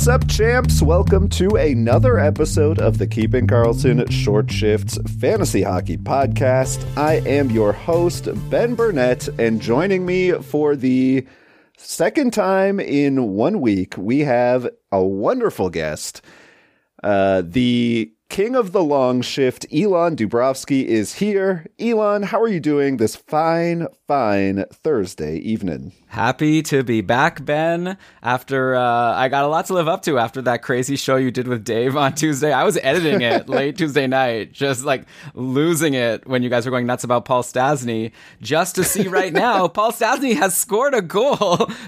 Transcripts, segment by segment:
What's up, champs? Welcome to another episode of the Keeping Karlsson Short Shifts Fantasy Hockey Podcast. I am your host, Ben Burnett, and joining me for the second time in one week, we have a wonderful guest. Uh, the king of the long shift, Elon Dubrovsky, is here. Elon, how are you doing this fine, fine Thursday evening? Happy to be back, Ben. After uh, I got a lot to live up to after that crazy show you did with Dave on Tuesday. I was editing it late Tuesday night, just like losing it when you guys were going nuts about Paul Stastny. Just to see right now, Paul Stastny has scored a goal.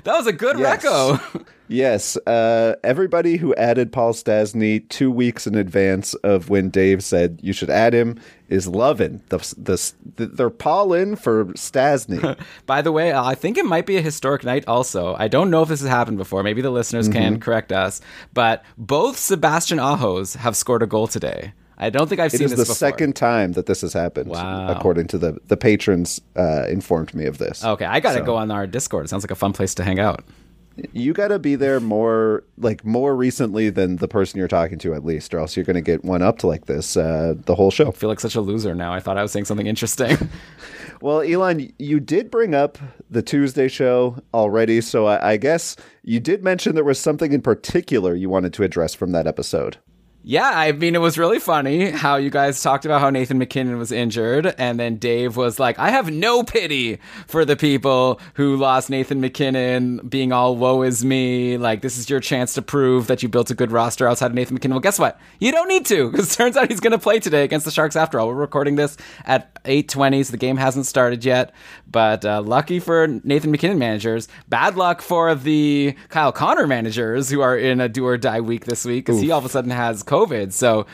That was a good yes. reco. Yes, uh, everybody who added Paul Stastny two weeks in advance of when Dave said you should add him is loving the the, the they're Paul in for Stastny. By the way, I think it might be a historic night. Also, I don't know if this has happened before. Maybe the listeners mm-hmm. can correct us. But both Sebastian Ahos have scored a goal today. I don't think I've it seen this. It is the second time that this has happened. Wow. According to the the patrons, uh, informed me of this. Okay, I got to so. go on our Discord. It sounds like a fun place to hang out you got to be there more like more recently than the person you're talking to at least or else you're going to get one up to like this uh, the whole show. I feel like such a loser now. I thought i was saying something interesting. Well elon you did bring up the tuesday show already so I, I guess you did mention there was something in particular you wanted to address from that episode yeah, I mean, it was really funny how you guys talked about how Nathan MacKinnon was injured, and then Dave was like, I have no pity for the people who lost Nathan MacKinnon, being all woe is me. Like, this is your chance to prove that you built a good roster outside of Nathan MacKinnon. Well, guess what? You don't need to, because turns out he's going to play today against the Sharks after all. We're recording this at 8.20, so the game hasn't started yet. But uh, lucky for Nathan MacKinnon managers, bad luck for the Kyle Connor managers who are in a do or die week this week, because he all of a sudden has COVID. So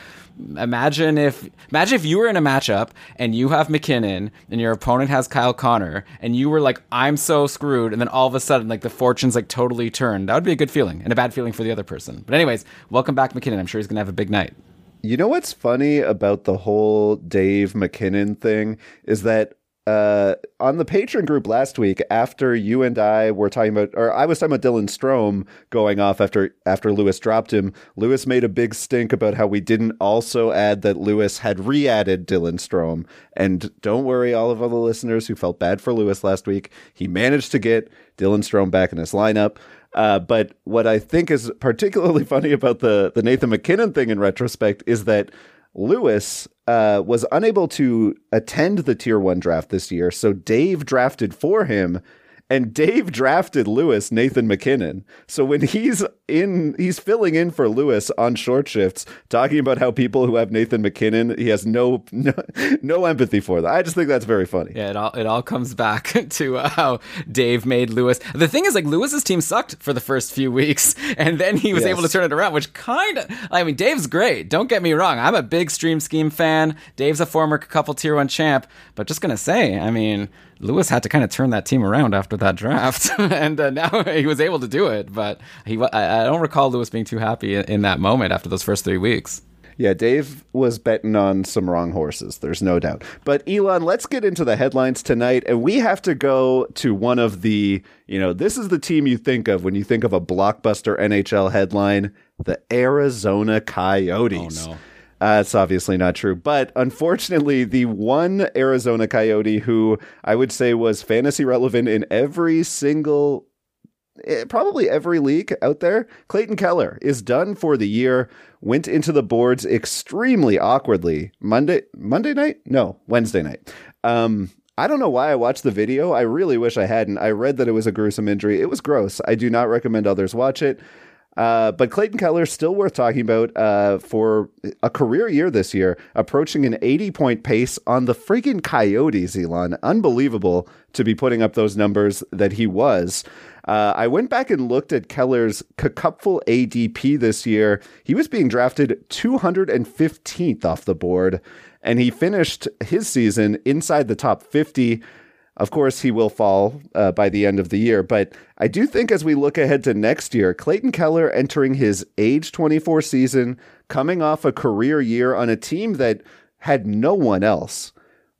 imagine if imagine if you were in a matchup and you have MacKinnon and your opponent has Kyle Connor and you were like, I'm so screwed, and then all of a sudden like the fortunes like totally turned. That would be a good feeling and a bad feeling for the other person. But anyways, welcome back MacKinnon. I'm sure he's gonna have a big night. You know what's funny about the whole Dave MacKinnon thing is that uh, on the patron group last week, after you and I were talking about, or I was talking about Dylan Strome going off after after Lewis dropped him. Lewis made a big stink about how we didn't also add that Lewis had re-added Dylan Strome. And don't worry, all of the listeners who felt bad for Lewis last week, he managed to get Dylan Strome back in his lineup. Uh, but what I think is particularly funny about the the Nathan MacKinnon thing in retrospect is that Lewis uh, was unable to attend the tier one draft this year, so Dave drafted for him and Dave drafted Lewis Nathan MacKinnon. So when he's in, he's filling in for Lewis on short shifts, talking about how people who have Nathan MacKinnon, he has no no, no empathy for that. I just think that's very funny. Yeah, it all it all comes back to uh, how Dave made Lewis. The thing is, like Lewis's team sucked for the first few weeks, and then he was yes. able to turn it around, which kind of, I mean, Dave's great. Don't get me wrong. I'm a big Stream Scheme fan. Dave's a former couple tier one champ, but just gonna say, I mean Lewis had to kind of turn that team around after that draft, and uh, now he was able to do it. But he, I, I don't recall Lewis being too happy in, in that moment after those first three weeks. Yeah, Dave was betting on some wrong horses. There's no doubt. But Elon, let's get into the headlines tonight. And we have to go to one of the, you know, this is the team you think of when you think of a blockbuster NHL headline the Arizona Coyotes. Oh, no. Uh, obviously not true. But unfortunately, the one Arizona Coyote who I would say was fantasy relevant in every single, eh, probably every league out there, Clayton Keller is done for the year. Went into the boards extremely awkwardly Monday, Monday night? No, Wednesday night. Um, I don't know why I watched the video. I really wish I hadn't. I read that it was a gruesome injury. It was gross. I do not recommend others watch it. Uh, but Clayton Keller still worth talking about uh, for a career year this year, approaching an 80 point pace on the freaking Coyotes, Elon. Unbelievable to be putting up those numbers that he was. Uh, I went back and looked at Keller's cupful ADP this year. He was being drafted 215th off the board, and he finished his season inside the top 50. Of course, he will fall uh, by the end of the year, but I do think as we look ahead to next year, Clayton Keller entering his age 24 season, coming off a career year on a team that had no one else.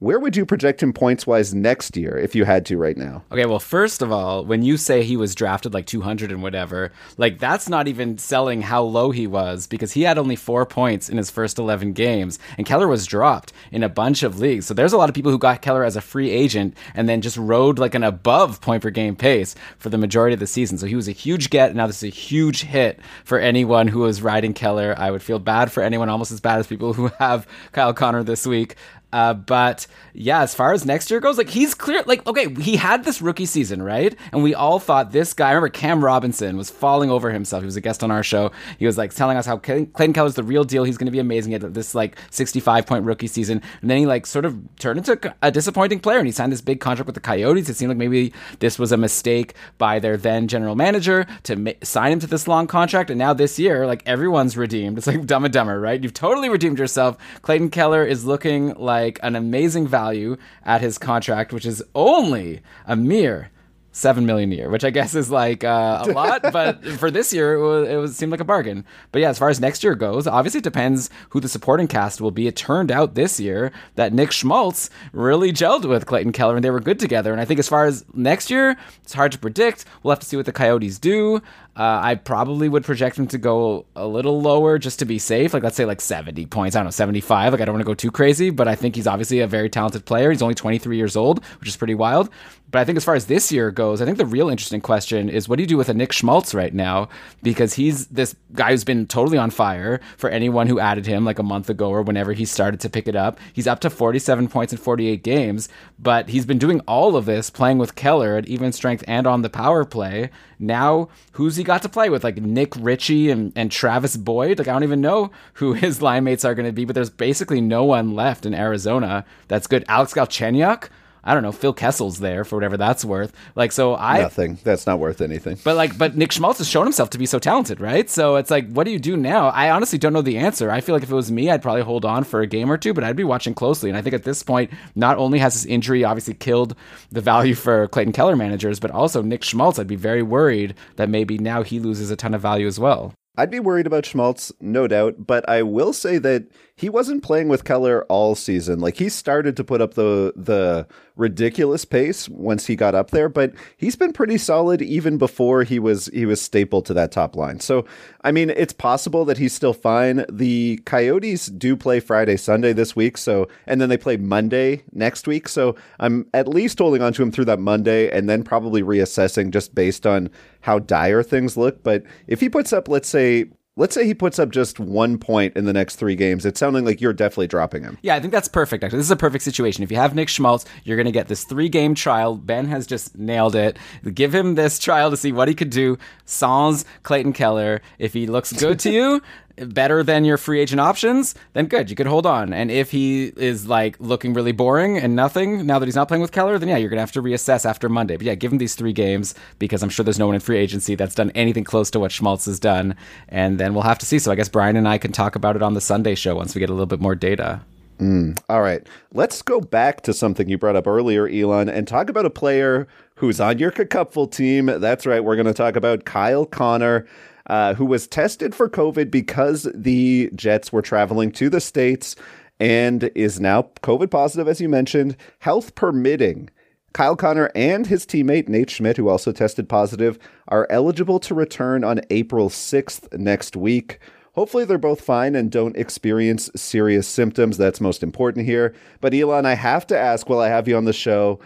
Where would you project him points wise next year if you had to right now? Okay, well, first of all, when you say he was drafted like 200 and whatever, like that's not even selling how low he was because he had only four points in his first 11 games, and Keller was dropped in a bunch of leagues. So there's a lot of people who got Keller as a free agent and then just rode like an above point per game pace for the majority of the season. So he was a huge get. And Now this is a huge hit for anyone who was riding Keller. I would feel bad for anyone almost as bad as people who have Kyle Connor this week. Uh, but yeah, as far as next year goes, like he's clear. Like okay, he had this rookie season, right? And we all thought this guy. I remember Cam Robinson was falling over himself. He was a guest on our show. He was like telling us how Clayton Keller's the real deal. He's going to be amazing at this like 65 point rookie season. And then he like sort of turned into a disappointing player. And he signed this big contract with the Coyotes. It seemed like maybe this was a mistake by their then general manager to ma- sign him to this long contract. And now this year, like everyone's redeemed. It's like Dumb and Dumber, right? You've totally redeemed yourself. Clayton Keller is looking like like an amazing value at his contract, which is only a mere seven million a year, which I guess is like uh, a lot, but for this year it, was, it was seemed like a bargain. But yeah, as far as next year goes, obviously it depends who the supporting cast will be. It turned out this year that Nick Schmaltz really gelled with Clayton Keller and they were good together. And I think as far as next year, it's hard to predict. We'll have to see what the Coyotes do. Uh, I probably would project him to go a little lower just to be safe. Like, let's say like 70 points. I don't know, 75. Like, I don't want to go too crazy, but I think he's obviously a very talented player. He's only 23 years old, which is pretty wild. But I think as far as this year goes, I think the real interesting question is what do you do with a Nick Schmaltz right now? Because he's this guy who's been totally on fire for anyone who added him like a month ago or whenever he started to pick it up. He's up to 47 points in 48 games, but he's been doing all of this playing with Keller at even strength and on the power play. Now, who's he got to play with? Like Nick Ritchie and, and Travis Boyd? Like, I don't even know who his line mates are going to be, but there's basically no one left in Arizona that's good. Alex Galchenyuk? I don't know, Phil Kessel's there for whatever that's worth. Like, so I nothing. That's not worth anything. But like, but Nick Schmaltz has shown himself to be so talented, right? So it's like, what do you do now? I honestly don't know the answer. I feel like if it was me, I'd probably hold on for a game or two, but I'd be watching closely. And I think at this point, not only has his injury obviously killed the value for Clayton Keller managers, but also Nick Schmaltz. I'd be very worried that maybe now he loses a ton of value as well. I'd be worried about Schmaltz, no doubt, but I will say that he wasn't playing with Keller all season. Like he started to put up the the ridiculous pace once he got up there, but he's been pretty solid even before he was he was stapled to that top line. So, I mean, it's possible that he's still fine. The Coyotes do play Friday, Sunday this week, so and then they play Monday next week. So, I'm at least holding on to him through that Monday and then probably reassessing just based on how dire things look. But if he puts up, let's say, let's say he puts up just one point in the next three games, it's sounding like you're definitely dropping him. Yeah, I think that's perfect. Actually, this is a perfect situation. If you have Nick Schmaltz, you're going to get this three game trial. Ben has just nailed it. Give him this trial to see what he could do sans Clayton Keller. If he looks good to you, better than your free agent options, then good, you could hold on. And if he is like looking really boring and nothing now that he's not playing with Keller, then yeah, you're gonna have to reassess after Monday. But yeah, give him these three games because I'm sure there's no one in free agency that's done anything close to what Schmaltz has done, and then we'll have to see. So I guess Brian and I can talk about it on the Sunday show once we get a little bit more data. Mm, all right, let's go back to something you brought up earlier, Elon, and talk about a player who's on your cupful team. That's right, we're going to talk about Kyle Connor uh, who was tested for COVID because the Jets were traveling to the States and is now COVID positive, as you mentioned, health permitting. Kyle Connor and his teammate Nate Schmidt, who also tested positive, are eligible to return on April 6th next week. Hopefully, they're both fine and don't experience serious symptoms. That's most important here. But, Elon, I have to ask while I have you on the show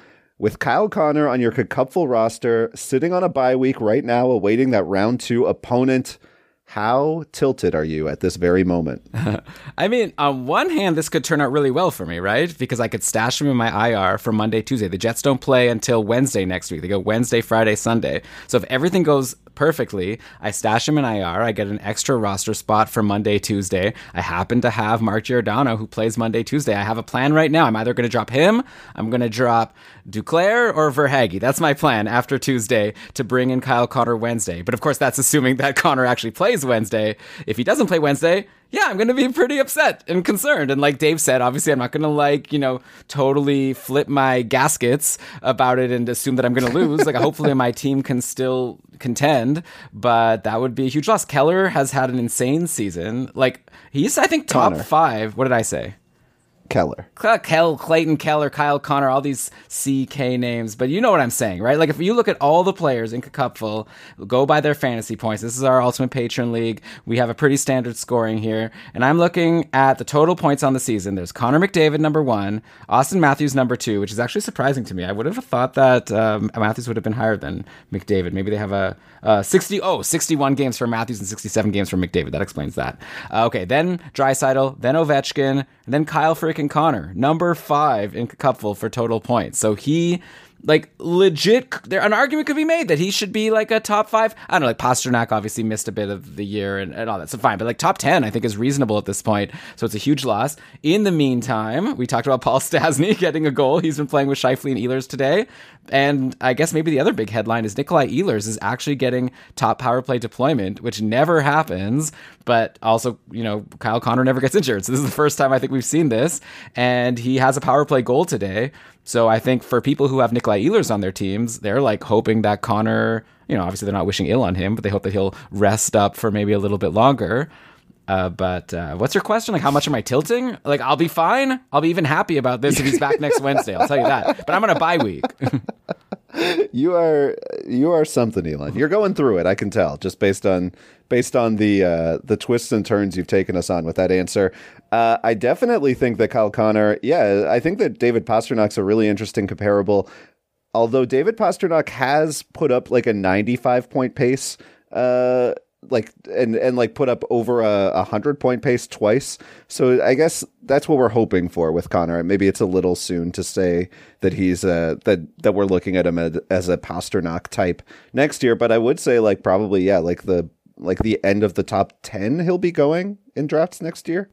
with Kyle Connor on your Cupful roster, sitting on a bye week right now, awaiting that round two opponent. How tilted are you at this very moment? I mean, on one hand, this could turn out really well for me, right? Because I could stash him in my IR for Monday, Tuesday. The Jets don't play until Wednesday next week. They go Wednesday, Friday, Sunday. So if everything goes perfectly. I stash him in IR. I get an extra roster spot for Monday, Tuesday. I happen to have Mark Giordano who plays Monday, Tuesday. I have a plan right now. I'm either going to drop him, I'm going to drop Duclair or Verhaeghe. That's my plan after Tuesday to bring in Kyle Connor Wednesday. But of course, that's assuming that Connor actually plays Wednesday. If he doesn't play Wednesday, yeah, I'm going to be pretty upset and concerned. And like Dave said, obviously, I'm not going to like, you know, totally flip my gaskets about it and assume that I'm going to lose. like, hopefully, my team can still contend, but that would be a huge loss. Keller has had an insane season. Like, he's, I think, top Connor. five. What did I say? Keller. Kel, Clayton Keller, Kyle Connor, all these CK names, but you know what I'm saying, right? Like if you look at all the players in Cupful, go by their fantasy points. This is our Ultimate Patron League. We have a pretty standard scoring here, and I'm looking at the total points on the season. There's Connor McDavid number one, Auston Matthews number two, which is actually surprising to me. I would have thought that um, Matthews would have been higher than McDavid. Maybe they have a uh, 60, oh, 61 games for Matthews and 67 games for McDavid. That explains that. Uh, okay, then Draisaitl, then Ovechkin, then Kyle freaking Connor, number five in Cupful for total points. So he like legit there an argument could be made that he should be like a top five. I don't know like pastrnak obviously missed a bit of the year and, and all that so fine but like top 10 i think is reasonable at this point so it's a huge loss. In the meantime we talked about paul stastny getting a goal. He's been playing with Scheifele and ehlers today and i guess maybe the other big headline is nikolai ehlers is actually getting top power play deployment which never happens but also you know kyle connor never gets injured so this is the first time i think we've seen this and he has a power play goal today so I think for people who have Nikolai Ehlers on their teams, they're like hoping that Connor, you know, obviously they're not wishing ill on him, but they hope that he'll rest up for maybe a little bit longer. Uh, but uh, what's your question? Like, how much am I tilting? Like, I'll be fine. I'll be even happy about this if he's back next Wednesday. I'll tell you that. But I'm on a bye week. you are you are something, Elon. You're going through it. I can tell just based on based on the uh, the twists and turns you've taken us on with that answer. Uh, I definitely think that Kyle Connor. Yeah, I think that David Pastrnak's a really interesting comparable. Although David Pastrnak has put up like a 95 point pace uh, like and and like put up over a, a hundred point pace twice. So I guess that's what we're hoping for with Connor. Maybe it's a little soon to say that he's uh that that we're looking at him as, as a Pastrnak type next year. But I would say like probably yeah like the like the end of the top ten he'll be going in drafts next year.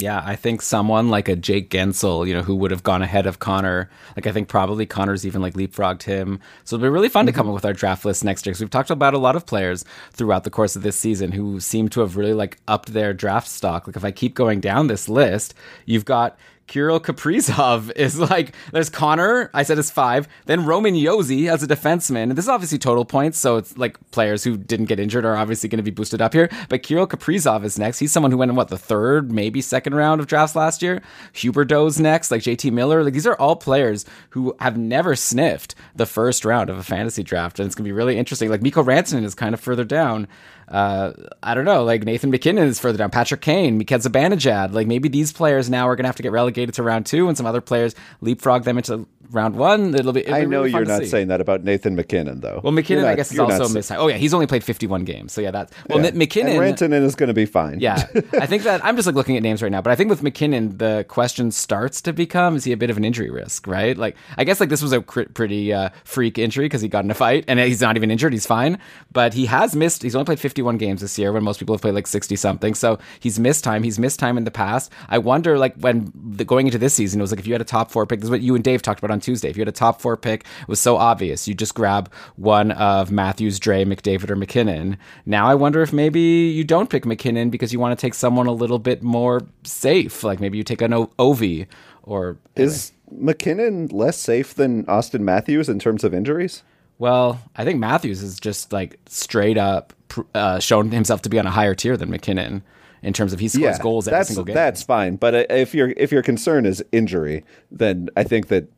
Yeah, I think someone like a Jake Guentzel, you know, who would have gone ahead of Connor. Like, I think probably Connor's even like leapfrogged him. So it'll be really fun mm-hmm. to come up with our draft list next year. Because we've talked about a lot of players throughout the course of this season who seem to have really like upped their draft stock. Like, if I keep going down this list, you've got Kirill Kaprizov is like, there's Connor, I said is five. Then Roman Josi as a defenseman. This is obviously total points, so it's like players who didn't get injured are obviously going to be boosted up here. But Kirill Kaprizov is next. He's someone who went in what, the third, maybe second round of drafts last year. Huberdeau's next, like JT Miller. Like these are all players who have never sniffed the first round of a fantasy draft. And it's going to be really interesting. Like Mikko Rantanen is kind of further down uh, I don't know, like Nathan MacKinnon is further down, Patrick Kane, Mika Zibanejad. Like maybe these players now are going to have to get relegated to round two, and some other players leapfrog them into round one. It'll be. It'll I know really you're not see. saying that about Nathan MacKinnon, though. Well, MacKinnon, not, I guess, is also missed. Oh yeah, he's only played 51 games, so yeah, that's well. Yeah. MacKinnon, and Rantanen is going to be fine. Yeah, I think that I'm just like looking at names right now, but I think with MacKinnon, the question starts to become: Is he a bit of an injury risk? Right? Like, I guess like this was a cr- pretty uh, freak injury because he got in a fight and he's not even injured. He's fine, but he has missed. He's only played 51 games this year when most people have played like 60 something. So he's missed time. He's missed time in the past. I wonder, like, when the, going into this season, it was like if you had a top four pick. This is what you and Dave talked about on Tuesday. If you had a top four pick, it was so obvious. You just grab one of Matthews, Dre, McDavid, or MacKinnon. Now I wonder if maybe you don't pick MacKinnon because you want to take someone a little bit more safe. Like maybe you take an o- Ovi or is MacKinnon less safe than Auston Matthews in terms of injuries? Well, I think Matthews is just like straight up uh, shown himself to be on a higher tier than MacKinnon in terms of he scores yeah, goals every single game. That's fine, but uh, if your if your concern is injury, then I think that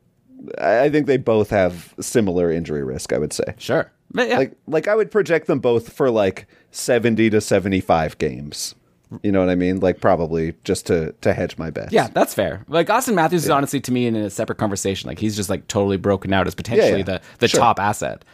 I think they both have similar injury risk. I would say sure, yeah. like like I would project them both for like seventy to seventy five games. You know what I mean? Like probably just to to hedge my bet. Yeah, that's fair. Like Auston Matthews yeah. is honestly to me in a separate conversation. Like he's just like totally broken out as potentially yeah, the the sure. top asset.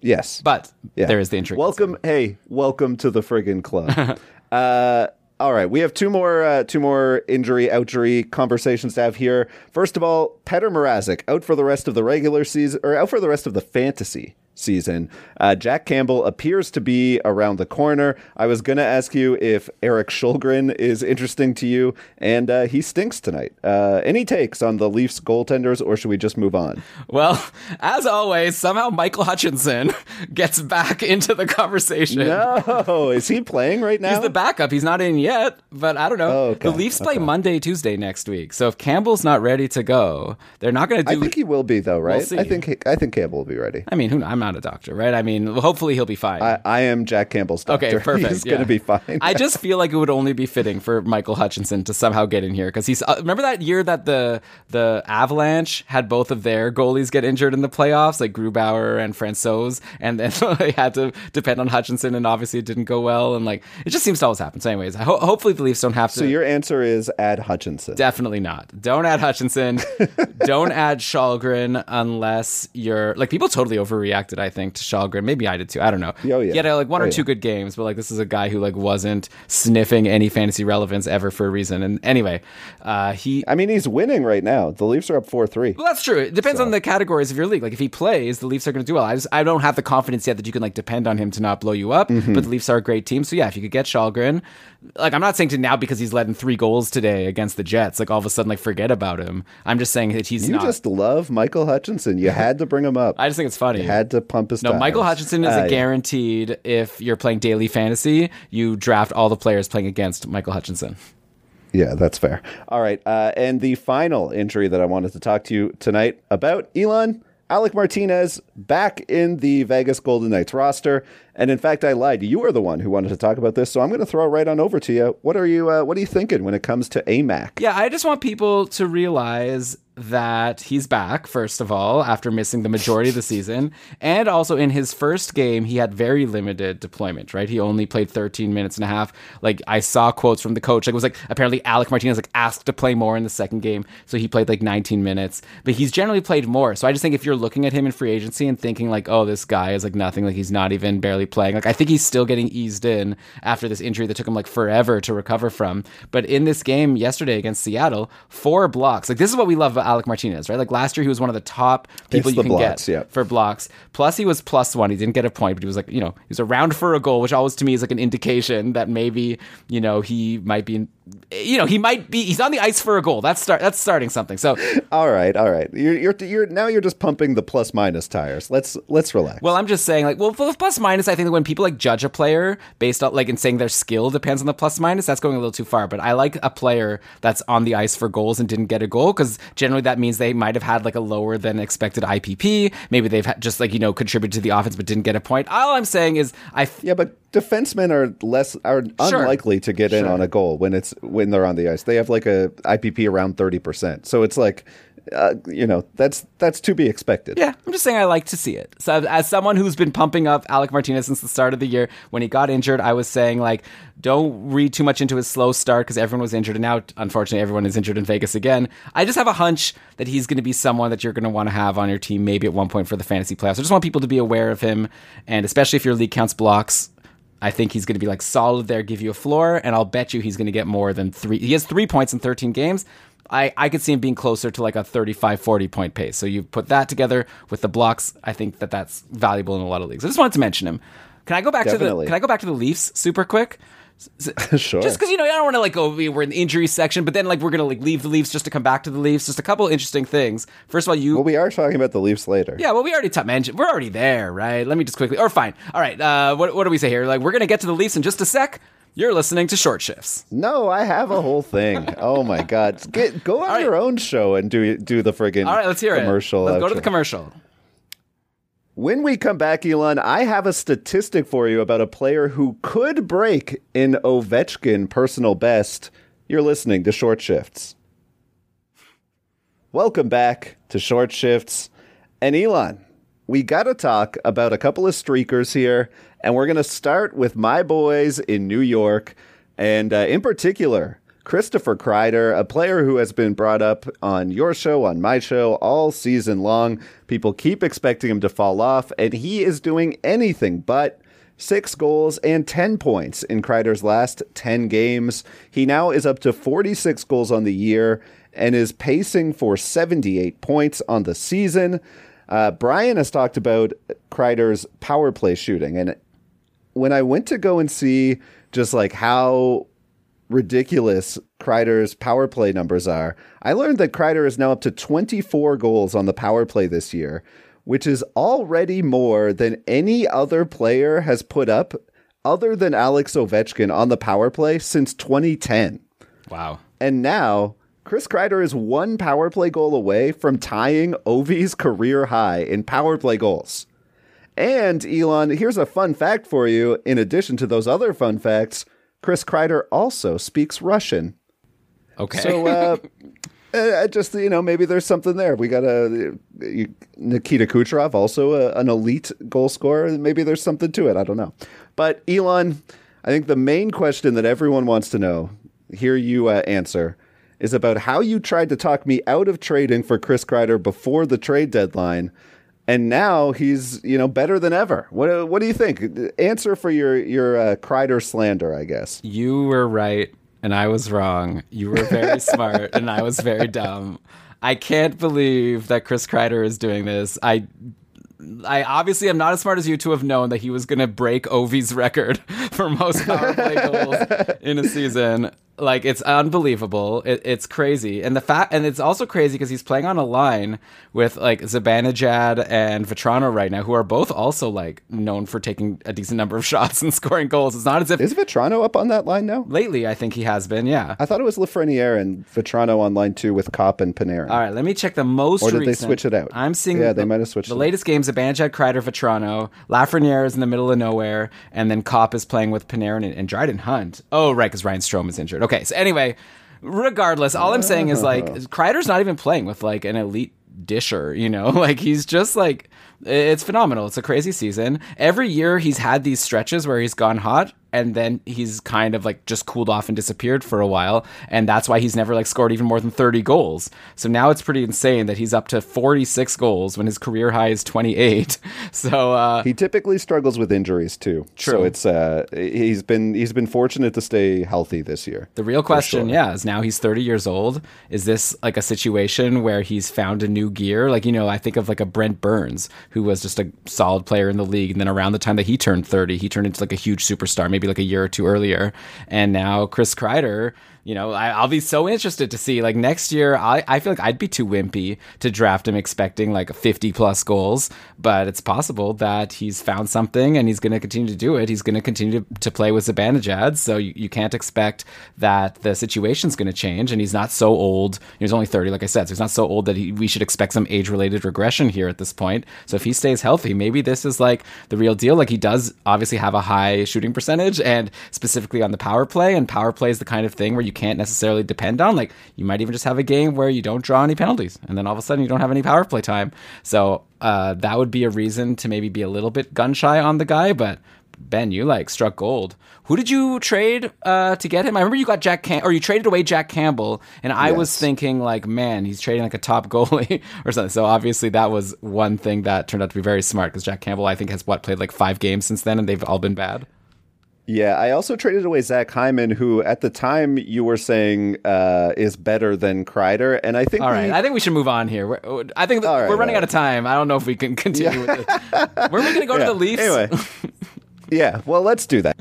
Yes, but there is the intrigue. Welcome, hey, welcome to the friggin' club. uh, all right, we have two more uh, two more injury outery conversations to have here. First of all, Petr Mrazek out for the rest of the regular season or out for the rest of the fantasy season. Uh, Jack Campbell appears to be around the corner. I was going to ask you if Erik Källgren is interesting to you, and uh, he stinks tonight. Uh, any takes on the Leafs goaltenders, or should we just move on? Well, as always, somehow Michael Hutchinson gets back into the conversation. No, is he playing right now? He's the backup. He's not in yet, but I don't know. Oh, okay. The Leafs play okay. Monday, Tuesday next week, so if Campbell's not ready to go, they're not going to do. I think he will be though, right? We'll I think I think Campbell will be ready. I mean, who? I'm amount a doctor, right? I mean, hopefully he'll be fine. I, I am Jack Campbell's doctor. Okay, perfect. He's yeah. going to be fine. I just feel like it would only be fitting for Michael Hutchinson to somehow get in here because he's. Uh, remember that year that the the Avalanche had both of their goalies get injured in the playoffs, like Grubauer and Francouz, and then they had to depend on Hutchinson, and obviously it didn't go well, and like it just seems to always happen. So, anyways, ho- hopefully the Leafs don't have to. so your answer is add Hutchinson. Definitely not. Don't add Hutchinson. Don't add Källgren unless you're like people totally overreacted. I think to Källgren. Maybe I did too. I don't know. Oh, yeah. He had uh, like one Oh, or yeah. two good games, but like this is a guy who like wasn't sniffing any fantasy relevance ever for a reason. And anyway, uh, he. I mean, he's winning right now. The Leafs are up 4 3. Well, that's true. It depends on the categories of your league. Like if he plays, the Leafs are going to do well. I just I don't have the confidence yet that you can like depend on him to not blow you up. Mm-hmm. But the Leafs are a great team, so yeah, if you could get Källgren, like I'm not saying to now because he's letting three goals today against the Jets, like all of a sudden like forget about him. I'm just saying that he's You not. just love Michael Hutchinson. You had to bring him up. I just think it's funny. You had to pump his no, tires. Michael Hutchinson is Ah, a yeah. guaranteed. If you're playing daily fantasy, you draft all the players playing against Michael Hutchinson. Yeah, that's fair. All right. Uh, and the final injury that I wanted to talk to you tonight about Elon, Alec Martinez back in the Vegas Golden Knights roster. And in fact, I lied. You are the one who wanted to talk about this, so I'm going to throw it right on over to you. What are you? Uh, what are you thinking when it comes to AMAC? Yeah, I just want people to realize that he's back, first of all, after missing the majority of the season. And also in his first game, he had very limited deployment, right? He only played 13 minutes and a half. Like, I saw quotes from the coach. Like, it was like, apparently Alec Martinez, like, asked to play more in the second game. So he played like 19 minutes. But he's generally played more. So I just think if you're looking at him in free agency and thinking, like, oh, this guy is like nothing, like, he's not even barely playing, like, I think he's still getting eased in after this injury that took him like forever to recover from. But in this game yesterday against Seattle, four blocks. Like, this is what we love about Alec Martinez, right? Like, last year he was one of the top people It's you can blocks, get yeah. for blocks. Plus, he was plus one. He didn't get a point, but he was like, you know, he was around for a goal, which always to me is like an indication that maybe, you know, he might be, you know, he might be, he's on the ice for a goal. That's start, that's starting something. So, All right, all right. You're you're you're now you're just pumping the plus minus tires. Let's let's relax. well, I'm just saying, like, well, plus minus, I think that when people like judge a player based on like and saying their skill depends on the plus minus, that's going a little too far. But I like a player that's on the ice for goals and didn't get a goal because generally that means they might have had like a lower than expected IPP. Maybe they've had just like you know contributed to the offense but didn't get a point. All I'm saying is, I f- yeah, but defensemen are less are Sure. unlikely to get in on a goal when it's when they're on the ice. They have like a IPP around thirty percent. So it's like, uh, you know, that's that's to be expected. Yeah, I'm just saying I like to see it. So as someone who's been pumping up Alec Martinez since the start of the year, when he got injured, I was saying like, don't read too much into his slow start because everyone was injured, and now unfortunately everyone is injured in Vegas again. I just have a hunch that he's going to be someone that you're going to want to have on your team maybe at one point for the fantasy playoffs. I just want people to be aware of him, and especially if your league counts blocks. I think he's going to be like solid there, give you a floor, and I'll bet you he's going to get more than three. He has three points in 13 games. I, I could see him being closer to like a 35 40 point pace. So you put that together with the blocks, I think that that's valuable in a lot of leagues. I just wanted to mention him. Can I go back to the Can I go back to the Leafs super quick? sure. Just because you know I don't want to like go we're in the injury section, but then like we're gonna like leave the Leafs just to come back to the Leafs. Just a couple interesting things. First of all, you well, we are talking about the Leafs later. yeah, well, we already t- mentioned we're already there, right? Let me just quickly, or fine, all right. Uh, what what do we say here? Like we're gonna get to the Leafs in just a sec. You're listening to Short Shifts. No, I have a whole thing. oh my god, Get, go on right. your own show and do do the friggin' All right, let's hear commercial. it. Let's go to the commercial. When we come back, Elon, I have a statistic for you about a player who could break in Ovechkin personal best. You're listening to Short Shifts. Welcome back to Short Shifts. And Elon, we got to talk about a couple of streakers here, and we're going to start with my boys in New York, and uh, in particular, Christopher Kreider, a player who has been brought up on your show, on my show, all season long. People keep expecting him to fall off, and he is doing anything but six goals and 10 points in Kreider's last 10 games. He now is up to 46 goals on the year and is pacing for 78 points on the season. Uh, Brian has talked about Kreider's power play shooting, and when I went to go and see just like how ridiculous Kreider's power play numbers are, I learned that Kreider is now up to 24 goals on the power play this year, which is already more than any other player has put up other than Alex Ovechkin on the power play since 2010. Wow. And now Chris Kreider is one power play goal away from tying Ovi's career high in power play goals. And Elon, here's a fun fact for you. In addition to those other fun facts, Chris Kreider also speaks Russian. Okay. So, uh, uh, just you know, maybe there's something there. We got a Nikita Kucherov, also a, an elite goal scorer. Maybe there's something to it. I don't know. But Elon, I think the main question that everyone wants to know, hear you uh, answer, is about how you tried to talk me out of trading for Chris Kreider before the trade deadline and now he's you know better than ever. What what do you think? Answer for your your uh, Kreider slander, I guess. You were right and I was wrong. You were very smart and I was very dumb. I can't believe that Chris Kreider is doing this. I I obviously am not as smart as you to have known that he was going to break Ovi's record for most power play goals in a season like it's unbelievable. It, it's crazy, and the fact, and it's also crazy because he's playing on a line with like Zibanejad and Vatrano right now, who are both also like known for taking a decent number of shots and scoring goals. It's not as if is Vatrano up on that line now. Lately, I think he has been. Yeah, I thought it was Lafreniere and Vatrano on line two with Copp and Panarin All right, let me check the most. Or did recent. they switch it out? I'm seeing. Yeah, the, they might have switched the latest games. Zibanejad, Kreider, Vatrano, Lafreniere is in the middle of nowhere, and then Copp is playing with Panarin and, and Dryden Hunt. Oh, right, because Ryan Strome is injured. Okay, so anyway regardless, all I'm saying is like Kreider's not even playing with like an elite disher, you know? Like he's just like it's phenomenal. It's a crazy season. Every year he's had these stretches where he's gone hot and then he's kind of like just cooled off and disappeared for a while and that's why he's never like scored even more than 30 goals. So now it's pretty insane that he's up to 46 goals when his career high is 28 so uh, he typically struggles with injuries too. True. so it's uh he's been he's been fortunate to stay healthy this year the real question sure. yeah is now he's 30 years old. Is this like a situation where he's found a new gear? Like you know i think of like a brent burns who was just a solid player in the league and then around the time that he turned 30 he turned into like a huge superstar maybe maybe like a year or two earlier. And now Chris Kreider you know, I, will be so interested to see. Like next year, I, I feel like I'd be too wimpy to draft him expecting like 50 plus goals, but it's possible that he's found something and he's going to continue to do it. He's going to continue to, to play with Zibanejad, so you, you can't expect that the situation's going to change. And he's not so old. He's only 30, like I said, so he's not so old that he, we should expect some age related regression here at this point. So if he stays healthy, maybe this is like the real deal. Like he does obviously have a high shooting percentage and specifically on the power play, and power play is the kind of thing where you can't necessarily depend on. Like you might even just have a game where you don't draw any penalties, and then all of a sudden you don't have any power play time. So uh, that would be a reason to maybe be a little bit gun shy on the guy. But Ben, you like struck gold. Who did you trade uh, to get him? I remember you got Jack Cam- or you traded away Jack Campbell, and I yes. was thinking like, man, he's trading like a top goalie or something. So obviously that was one thing that turned out to be very smart because Jack Campbell, I think, has what played like five games since then, and they've all been bad. Yeah, I also traded away Zach Hyman, who at the time you were saying uh, is better than Kreider, and I think. All right, we... I think we should move on here. We're, I think right, we're running right. out of time. I don't know if we can continue yeah. with this. Where are we going to go yeah. to the Leafs? Anyway, yeah, well, let's do that.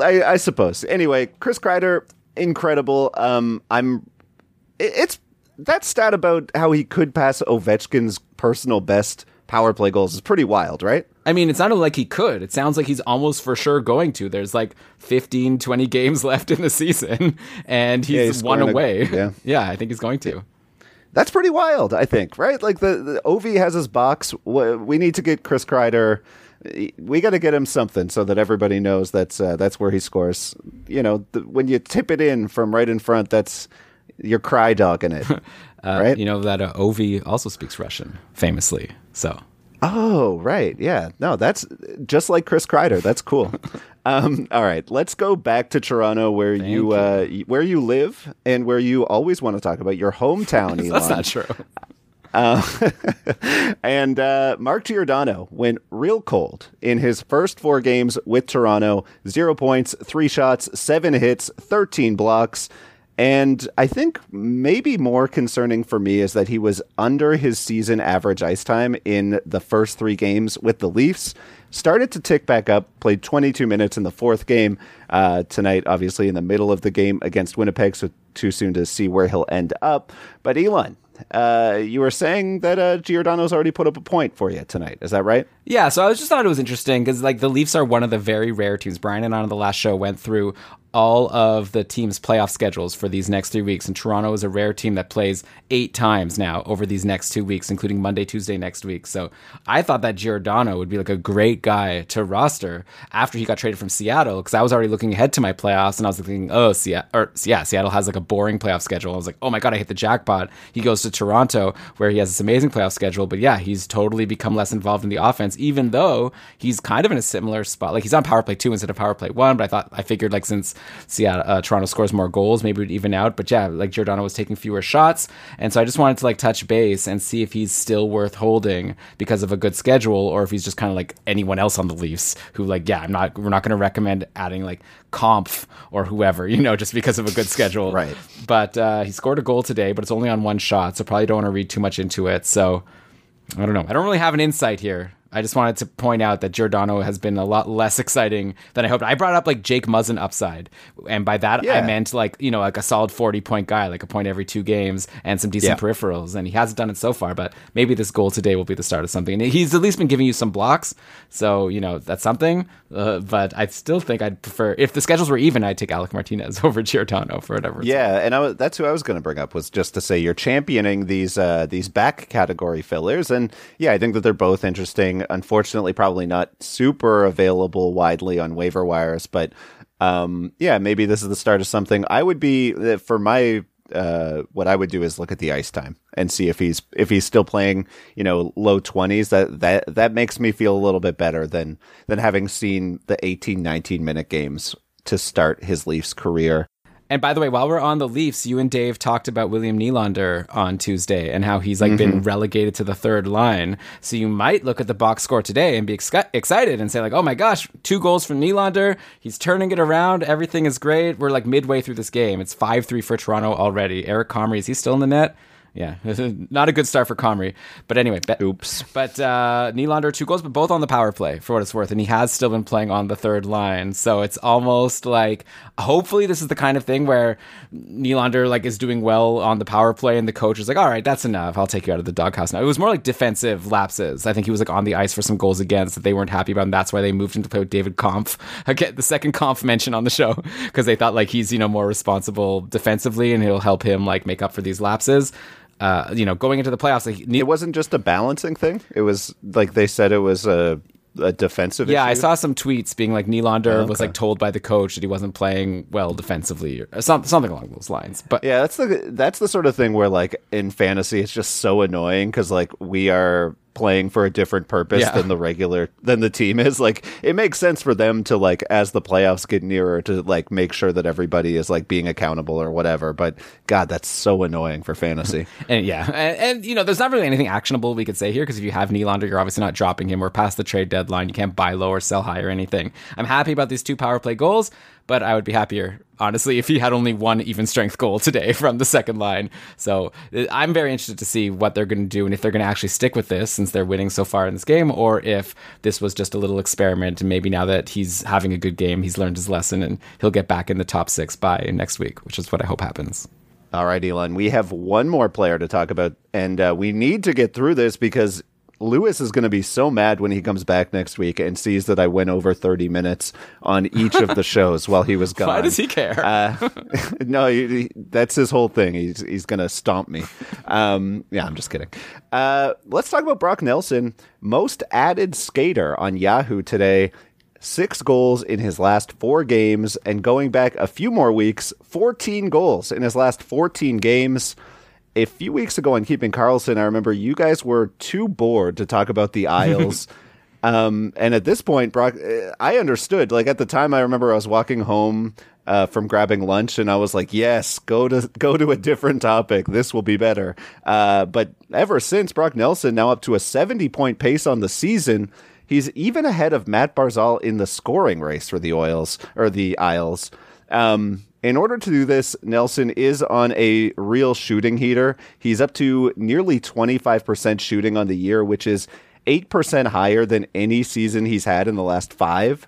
I, I suppose. Anyway, Chris Kreider, incredible. Um, I'm. It's that stat about how he could pass Ovechkin's personal best power play goals is pretty wild, right? I mean, it sounded like he could. It sounds like he's almost for sure going to. There's like 15, 20 games left in the season, and he's, yeah, he's one away. A, yeah. yeah, I think he's going to. That's pretty wild, I think, right? Like the, the Ovi has his box. We need to get Chris Kreider. We got to get him something so that everybody knows that's uh, that's where he scores. You know, the, when you tip it in from right in front, that's you're cry dogging it, uh, right? You know that uh, Ovi also speaks Russian, famously. So Oh, right. Yeah. No, that's just like Chris Kreider. That's cool. um, all right. Let's go back to Toronto where you, you. Uh, where you live and where you always want to talk about your hometown, Elon. that's not true. Uh, and uh, Mark Giordano went real cold in his first four games with Toronto. Zero points, three shots, seven hits, 13 blocks. And I think maybe more concerning for me is that he was under his season average ice time in the first three games with the Leafs. Started to tick back up, played 22 minutes in the fourth game uh, tonight, obviously in the middle of the game against Winnipeg, so too soon to see where he'll end up. But Elon, uh, you were saying that uh, Giordano's already put up a point for you tonight. Is that right? Yeah. So I just thought it was interesting because like the Leafs are one of the very rare teams. Brian and I on the last show went through all of the team's playoff schedules for these next three weeks. And Toronto is a rare team that plays eight times now over these next two weeks, including Monday, Tuesday next week. So I thought that Giordano would be like a great guy to roster after he got traded from Seattle because I was already looking ahead to my playoffs and I was thinking, oh, Seattle, or yeah, Seattle has like a boring playoff schedule. I was like, oh my god, I hit the jackpot. He goes to Toronto where he has this amazing playoff schedule, but yeah, he's totally become less involved in the offense, even though he's kind of in a similar spot. Like he's on power play two instead of power play one, but I thought I figured like since Seattle, uh, Toronto scores more goals, maybe it even out. But yeah, like Giordano was taking fewer shots, and so I just wanted to like touch base and see if he's still worth holding because of a good schedule, or if he's just kind of like anyone else on the Leafs who like yeah, I'm not we're not going to recommend adding like Kampf or whoever, you know, just because of a good schedule. Right. But uh, he scored a goal today, but it's only on one shot, so probably don't want to read too much into it. So I don't know. I don't really have an insight here. I just wanted to point out that Giordano has been a lot less exciting than I hoped. I brought up like Jake Muzzin upside, and by that Yeah. I meant like you know like a solid forty point guy, like a point every two games and some decent Yeah. peripherals. And he hasn't done it so far, but maybe this goal today will be the start of something. And he's at least been giving you some blocks, so you know that's something. Uh, but I still think I'd prefer if the schedules were even, I'd take Alec Martinez over Giordano for whatever. Yeah, and I that's who I was going to bring up was just to say you're championing these uh, these back category fillers, and yeah, I think that they're both interesting. Unfortunately, probably not super available widely on waiver wires, but um, yeah, maybe this is the start of something. I would be uh, for my uh, what I would do is look at the ice time and see if he's if he's still playing, you know, low twenties. That that that makes me feel a little bit better than than having seen the 18, 19 minute games to start his Leafs career. And by the way, while we're on the Leafs, you and Dave talked about William Nylander on Tuesday and how he's like been mm-hmm. relegated to the third line. So you might look at the box score today and be exci- excited and say like, "Oh my gosh, two goals from Nylander. He's turning it around. Everything is great. We're like midway through this game. It's 5-3 for Toronto already. Eric Comrie, is he still in the net?" Yeah, not a good start for Comrie. But anyway, be- Oops. but uh, Nylander two goals, but both on the power play for what it's worth, and he has still been playing on the third line. So it's almost like hopefully this is the kind of thing where Nylander like is doing well on the power play, and the coach is like, "All right, that's enough. I'll take you out of the doghouse now." It was more like defensive lapses. I think he was like on the ice for some goals against that they weren't happy about, and that's why they moved him to play with David Kampf. Again, the second Kampf mention on the show because they thought like he's you know more responsible defensively, and he'll help him like make up for these lapses. Uh, you know, going into the playoffs, like, It wasn't just a balancing thing. It was like they said it was a, a defensive Yeah, I saw some tweets being like Nylander was okay. like told by the coach that he wasn't playing well defensively or some, something along those lines. But Yeah, that's the that's the sort of thing where like in fantasy it's just so annoying because like we are playing for a different purpose Yeah. than the regular than the team is. Like it makes sense for them to like as the playoffs get nearer to like make sure that everybody is like being accountable or whatever. But God, that's so annoying for fantasy. and yeah, and, and you know, there's not really anything actionable we could say here because if you have Nylander, you're obviously not dropping him. We're past the trade deadline. You can't buy low or sell high or anything. I'm happy about these two power play goals, but I would be happier honestly if he had only one even strength goal today from the second line. So uh, I'm very interested to see what they're going to do and if they're going to actually stick with this since they're winning so far in this game, or if this was just a little experiment and maybe now that he's having a good game, he's learned his lesson and he'll get back in the top six by next week, which is what I hope happens. All right, Elon, we have one more player to talk about, and uh, we need to get through this because Lewis is going to be so mad when he comes back next week and sees that I went over 30 minutes on each of the shows while he was gone. Why does he care? Uh, no, he, he- that's his whole thing. He's he's gonna stomp me. Um, yeah, I'm just kidding. Uh, let's talk about Brock Nelson, most added skater on Yahoo today. Six goals in his last four games, and going back a few more weeks, 14 goals in his last 14 games. A few weeks ago on Keeping Karlsson, I remember you guys were too bored to talk about the Isles. Um, and at this point, Brock, uh, I understood. Like at the time, I remember I was walking home uh, from grabbing lunch, and I was like, "Yes, go to go to a different topic. This will be better." Uh, but ever since, Brock Nelson now up to a seventy point pace on the season. He's even ahead of Matt Barzal in the scoring race for the Oils or the Isles. Um, in order to do this, Nelson is on a real shooting heater. He's up to nearly 25% shooting on the year, which is 8% higher than any season he's had in the last five.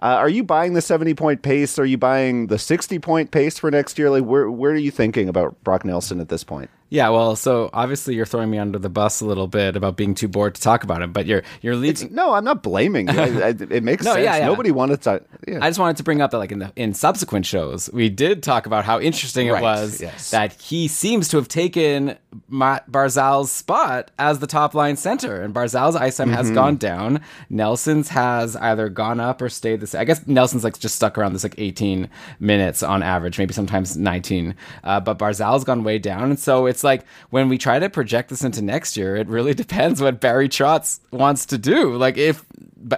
Uh, are you buying the 70 point pace? Are you buying the 60 point pace for next year? Like, where, where are you thinking about Brock Nelson at this point? Yeah, well, so obviously you're throwing me under the bus a little bit about being too bored to talk about him, but you're you're leaving. No, I'm not blaming. I, I, it makes No, sense. yeah, yeah. Nobody wanted to. Yeah. I just wanted to bring up that, like in the in subsequent shows, we did talk about how interesting it was yes. that he seems to have taken Matt Barzal's spot as the top line center, and Barzal's ISM has Mm-hmm. gone down. Nelson's has either gone up or stayed the same. I guess Nelson's like just stuck around this like 18 minutes on average, maybe sometimes 19. Uh, but Barzal's gone way down, and so it's like when we try to project this into next year, it really depends what Barry Trotz wants to do. Like if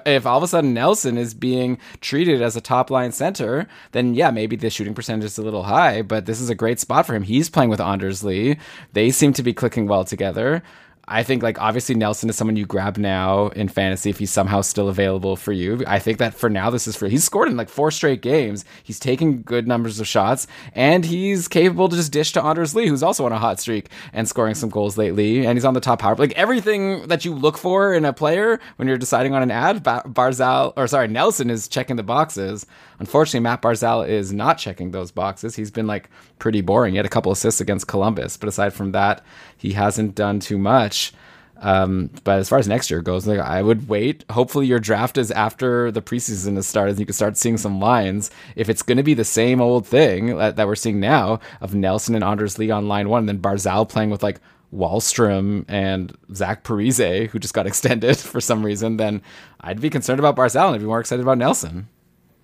if all of a sudden Nelson is being treated as a top line center, then yeah, maybe the shooting percentage is a little high, but this is a great spot for him. He's playing with Anders Lee. They seem to be clicking well together. I think like obviously Nelson is someone you grab now in fantasy if he's somehow still available for you. I think that for now this is for he's scored in like four straight games. He's taking good numbers of shots and he's capable to just dish to Anders Lee, who's also on a hot streak and scoring some goals lately. And he's on the top power. Like everything that you look for in a player when you're deciding on an ad, ba- Barzal or sorry Nelson is checking the boxes. Unfortunately, Matt Barzal is not checking those boxes. He's been like pretty boring. He had a couple assists against Columbus, but aside from that, he hasn't done too much. Um, but as far as next year goes, like I would wait. Hopefully, your draft is after the preseason has started, and you can start seeing some lines. If it's going to be the same old thing that, that we're seeing now of Nelson and Anders Lee on line one, and then Barzal playing with like Wahlstrom and Zach Parise, who just got extended for some reason, then I'd be concerned about Barzal and I'd be more excited about Nelson.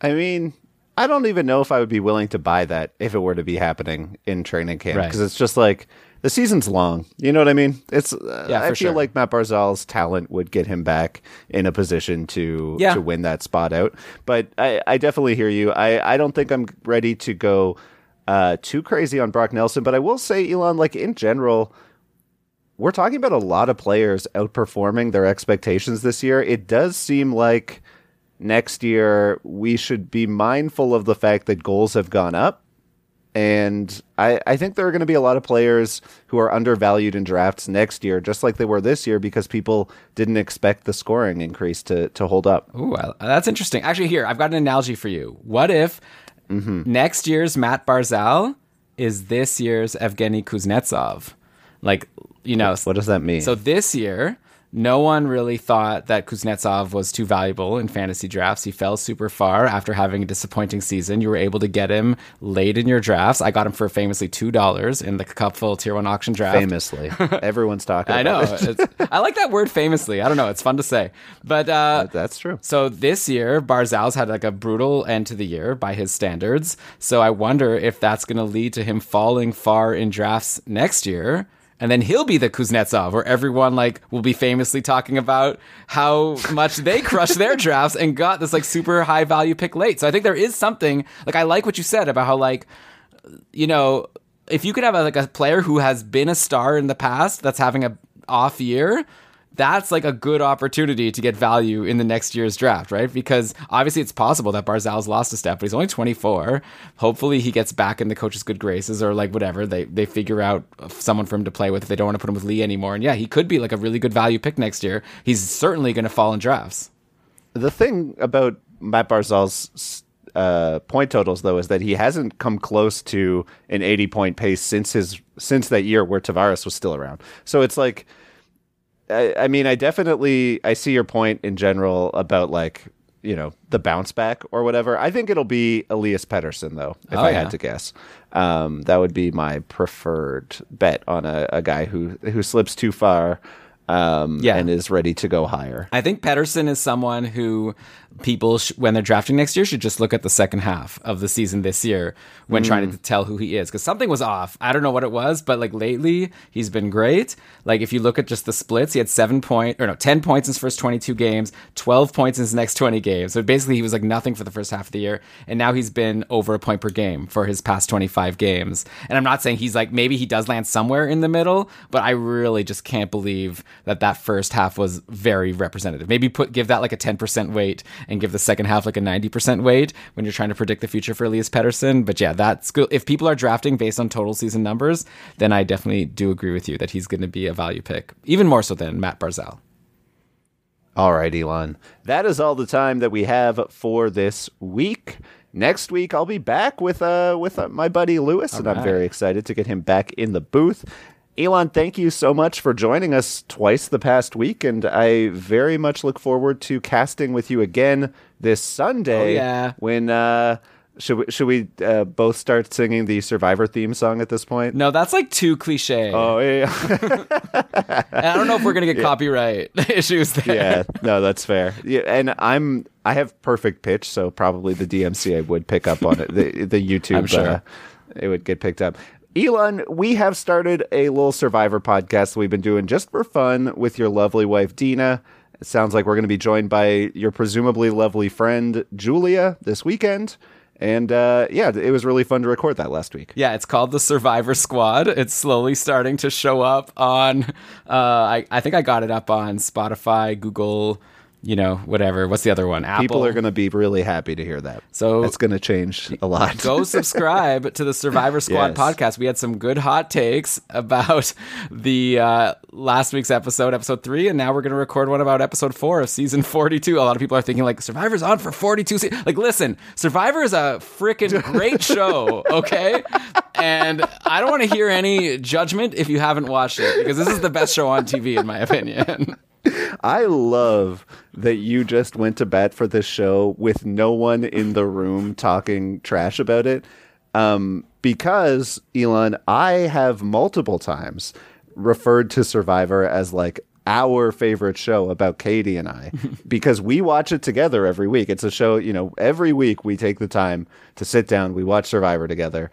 I mean, I don't even know if I would be willing to buy that if it were to be happening in training camp Right. because it's just like the season's long. You know what I mean? It's uh, Yeah, I feel sure. like Matt Barzal's talent would get him back in a position to Yeah. to win that spot out. But I, I definitely hear you. I, I don't think I'm ready to go uh, too crazy on Brock Nelson, but I will say, Elon, like in general, we're talking about a lot of players outperforming their expectations this year. It does seem like next year we should be mindful of the fact that goals have gone up. And I, I think there are going to be a lot of players who are undervalued in drafts next year, just like they were this year, because people didn't expect the scoring increase to, to hold up. Ooh, that's interesting. Actually, here I've got an analogy for you. What if mm-hmm. next year's Matt Barzal is this year's Evgeny Kuznetsov? Like, you know, What does that mean? so this year, no one really thought that Kuznetsov was too valuable in fantasy drafts. He fell super far after having a disappointing season. You were able to get him late in your drafts. I got him for famously two dollars in the Cupful Tier One auction draft. famously, everyone's talking. I know. It. I like that word famously. I don't know. It's fun to say. But uh, That's true. so this year, Barzal's had like a brutal end to the year by his standards. So I wonder if that's going to lead to him falling far in drafts next year. And then he'll be the Kuznetsov, where everyone like will be famously talking about how much they crushed their drafts and got this like super high value pick late. So I think there is something like I like what you said about how like you know, if you could have a, like a player who has been a star in the past that's having a off year, that's like a good opportunity to get value in the next year's draft, right? Because obviously it's possible that Barzal's lost a step, but he's only 24. Hopefully he gets back in the coach's good graces or like whatever. They they figure out someone for him to play with if they don't want to put him with Lee anymore. And yeah, he could be like a really good value pick next year. He's certainly going to fall in drafts. The thing about Matt Barzal's uh, point totals, though, is that he hasn't come close to an 80 point pace since his since that year where Tavares was still around. So it's like, I, I mean, I definitely I see your point in general about like you know the bounce back or whatever. I think it'll be Elias Pettersson though, if Oh, I yeah. had to guess. Um, that would be my preferred bet on a, a guy who who slips too far. Um, Yeah. and is ready to go higher. I think Pettersson is someone who people, sh- when they're drafting next year, should just look at the second half of the season this year when trying to tell who he is. Because something was off. I don't know what it was, but like lately, he's been great. Like if you look at just the splits, he had seven point or no, 10 points in his first 22 games, 12 points in his next 20 games. So basically, he was like nothing for the first half of the year. And now he's been over a point per game for his past 25 games. And I'm not saying he's like, maybe he does land somewhere in the middle, but I really just can't believe that that first half was very representative. Maybe put give that like a 10% weight and give the second half like a 90% weight when you're trying to predict the future for Elias Pettersson. But yeah, that's good. If people are drafting based on total season numbers, then I definitely do agree with you that he's going to be a value pick, even more so than Matt Barzal. All right, Elon. That is all the time that we have for this week. Next week, I'll be back with uh with uh, my buddy Lewis, and I'm very excited to get him back in the booth. Elon, thank you so much for joining us twice the past week, and I very much look forward to casting with you again this Sunday. Oh, yeah. When uh, should we should we uh, both start singing the Survivor theme song at this point? No, that's like too cliche. Oh yeah, I don't know if we're gonna get copyright issues there. yeah. No, that's fair. Yeah, and I'm I have perfect pitch, so probably the DMCA would pick up on it. The the YouTube, I'm sure. uh, it would get picked up. Elon, we have started a little Survivor podcast we've been doing just for fun with your lovely wife Dina. It sounds like we're going to be joined by your presumably lovely friend Julia this weekend. And uh, yeah, it was really fun to record that last week. Yeah, it's called the Survivor Squad. It's slowly starting to show up on. Uh, I I think I got it up on Spotify, Google, you know, whatever. What's the other one? Apple. People are going to be really happy to hear that. So- it's going to change a lot. go subscribe to the Survivor Squad Yes. podcast. We had some good hot takes about the uh, last week's episode, episode three, and now we're going to record one about episode four of season 42. A lot of people are thinking, like, Survivor's on for 42 se-. Like, listen, Survivor is a freaking great show, okay? And I don't want to hear any judgment if you haven't watched it, because this is the best show on TV, in my opinion. I love that you just went to bat for this show with no one in the room talking trash about it. Um, because, Elon, I have multiple times referred to Survivor as like our favorite show about Katie and I because we watch it together every week. It's a show, you know, every week we take the time to sit down, we watch Survivor together.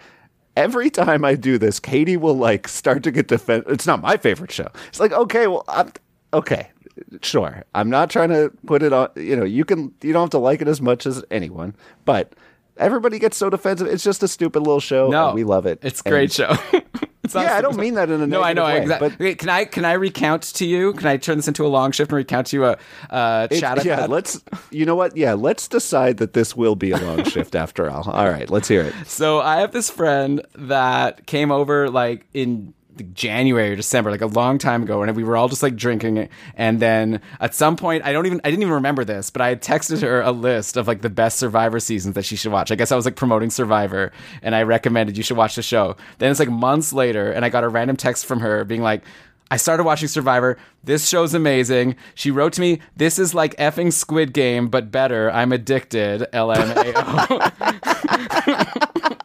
Every time I do this, Katie will like start to get defensive. It's not my favorite show. It's like, okay, well, I'm okay sure i'm not trying to put it on you know you can you don't have to like it as much as anyone but everybody gets so defensive it's just a stupid little show No, we love it It's a great And- show. It's yeah i don't mean that in a No, I know way, exactly. but Wait, can I can I recount to you? Can I turn this into a long shift and recount to you a uh, chat? Yeah let's you know what yeah let's decide that this will be a long shift after all all right let's hear it So I have this friend that came over like in January or December, like a long time ago, and we were all just like drinking it. And then at some point, I don't even I didn't even remember this, but I had texted her a list of like the best Survivor seasons that she should watch. I guess I was like promoting Survivor, and I recommended you should watch the show. Then it's like months later, and I got a random text from her being like. I started watching Survivor. This show's amazing. She wrote to me, This is like effing Squid Game, but better. I'm addicted. LMAO.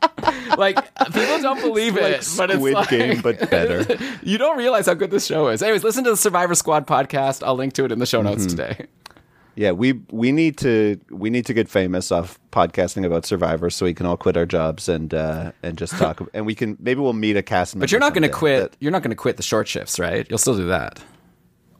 like, people don't believe it, but it's Squid like, Game, but better. you don't realize how good this show is. Anyways, listen to the Survivor Squad podcast. I'll link to it in the show notes Mm-hmm. today. yeah we we need to we need to get famous off podcasting about survivor so we can all quit our jobs and uh and just talk and we can maybe we'll meet a cast member But you're not going to quit. that- You're not going to quit the short shifts, right? You'll still do that.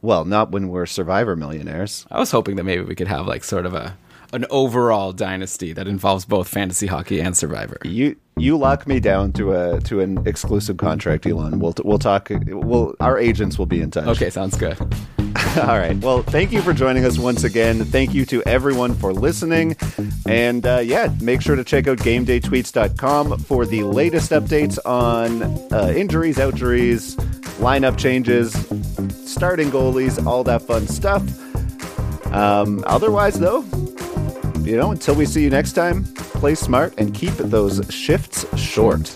well not when we're survivor millionaires I was hoping that maybe we could have like sort of a an overall dynasty that involves both fantasy hockey and Survivor. You you lock me down to a to an exclusive contract, Elon. We'll we'll talk. We'll our agents will be in touch. Okay, sounds good. All right. Well, thank you for joining us once again. Thank you to everyone for listening. And uh, yeah, make sure to check out GameDayTweets.com for the latest updates on uh, injuries, outjuries, lineup changes, starting goalies, all that fun stuff. Um, otherwise, though, you know, until we see you next time, play smart and keep those shifts short.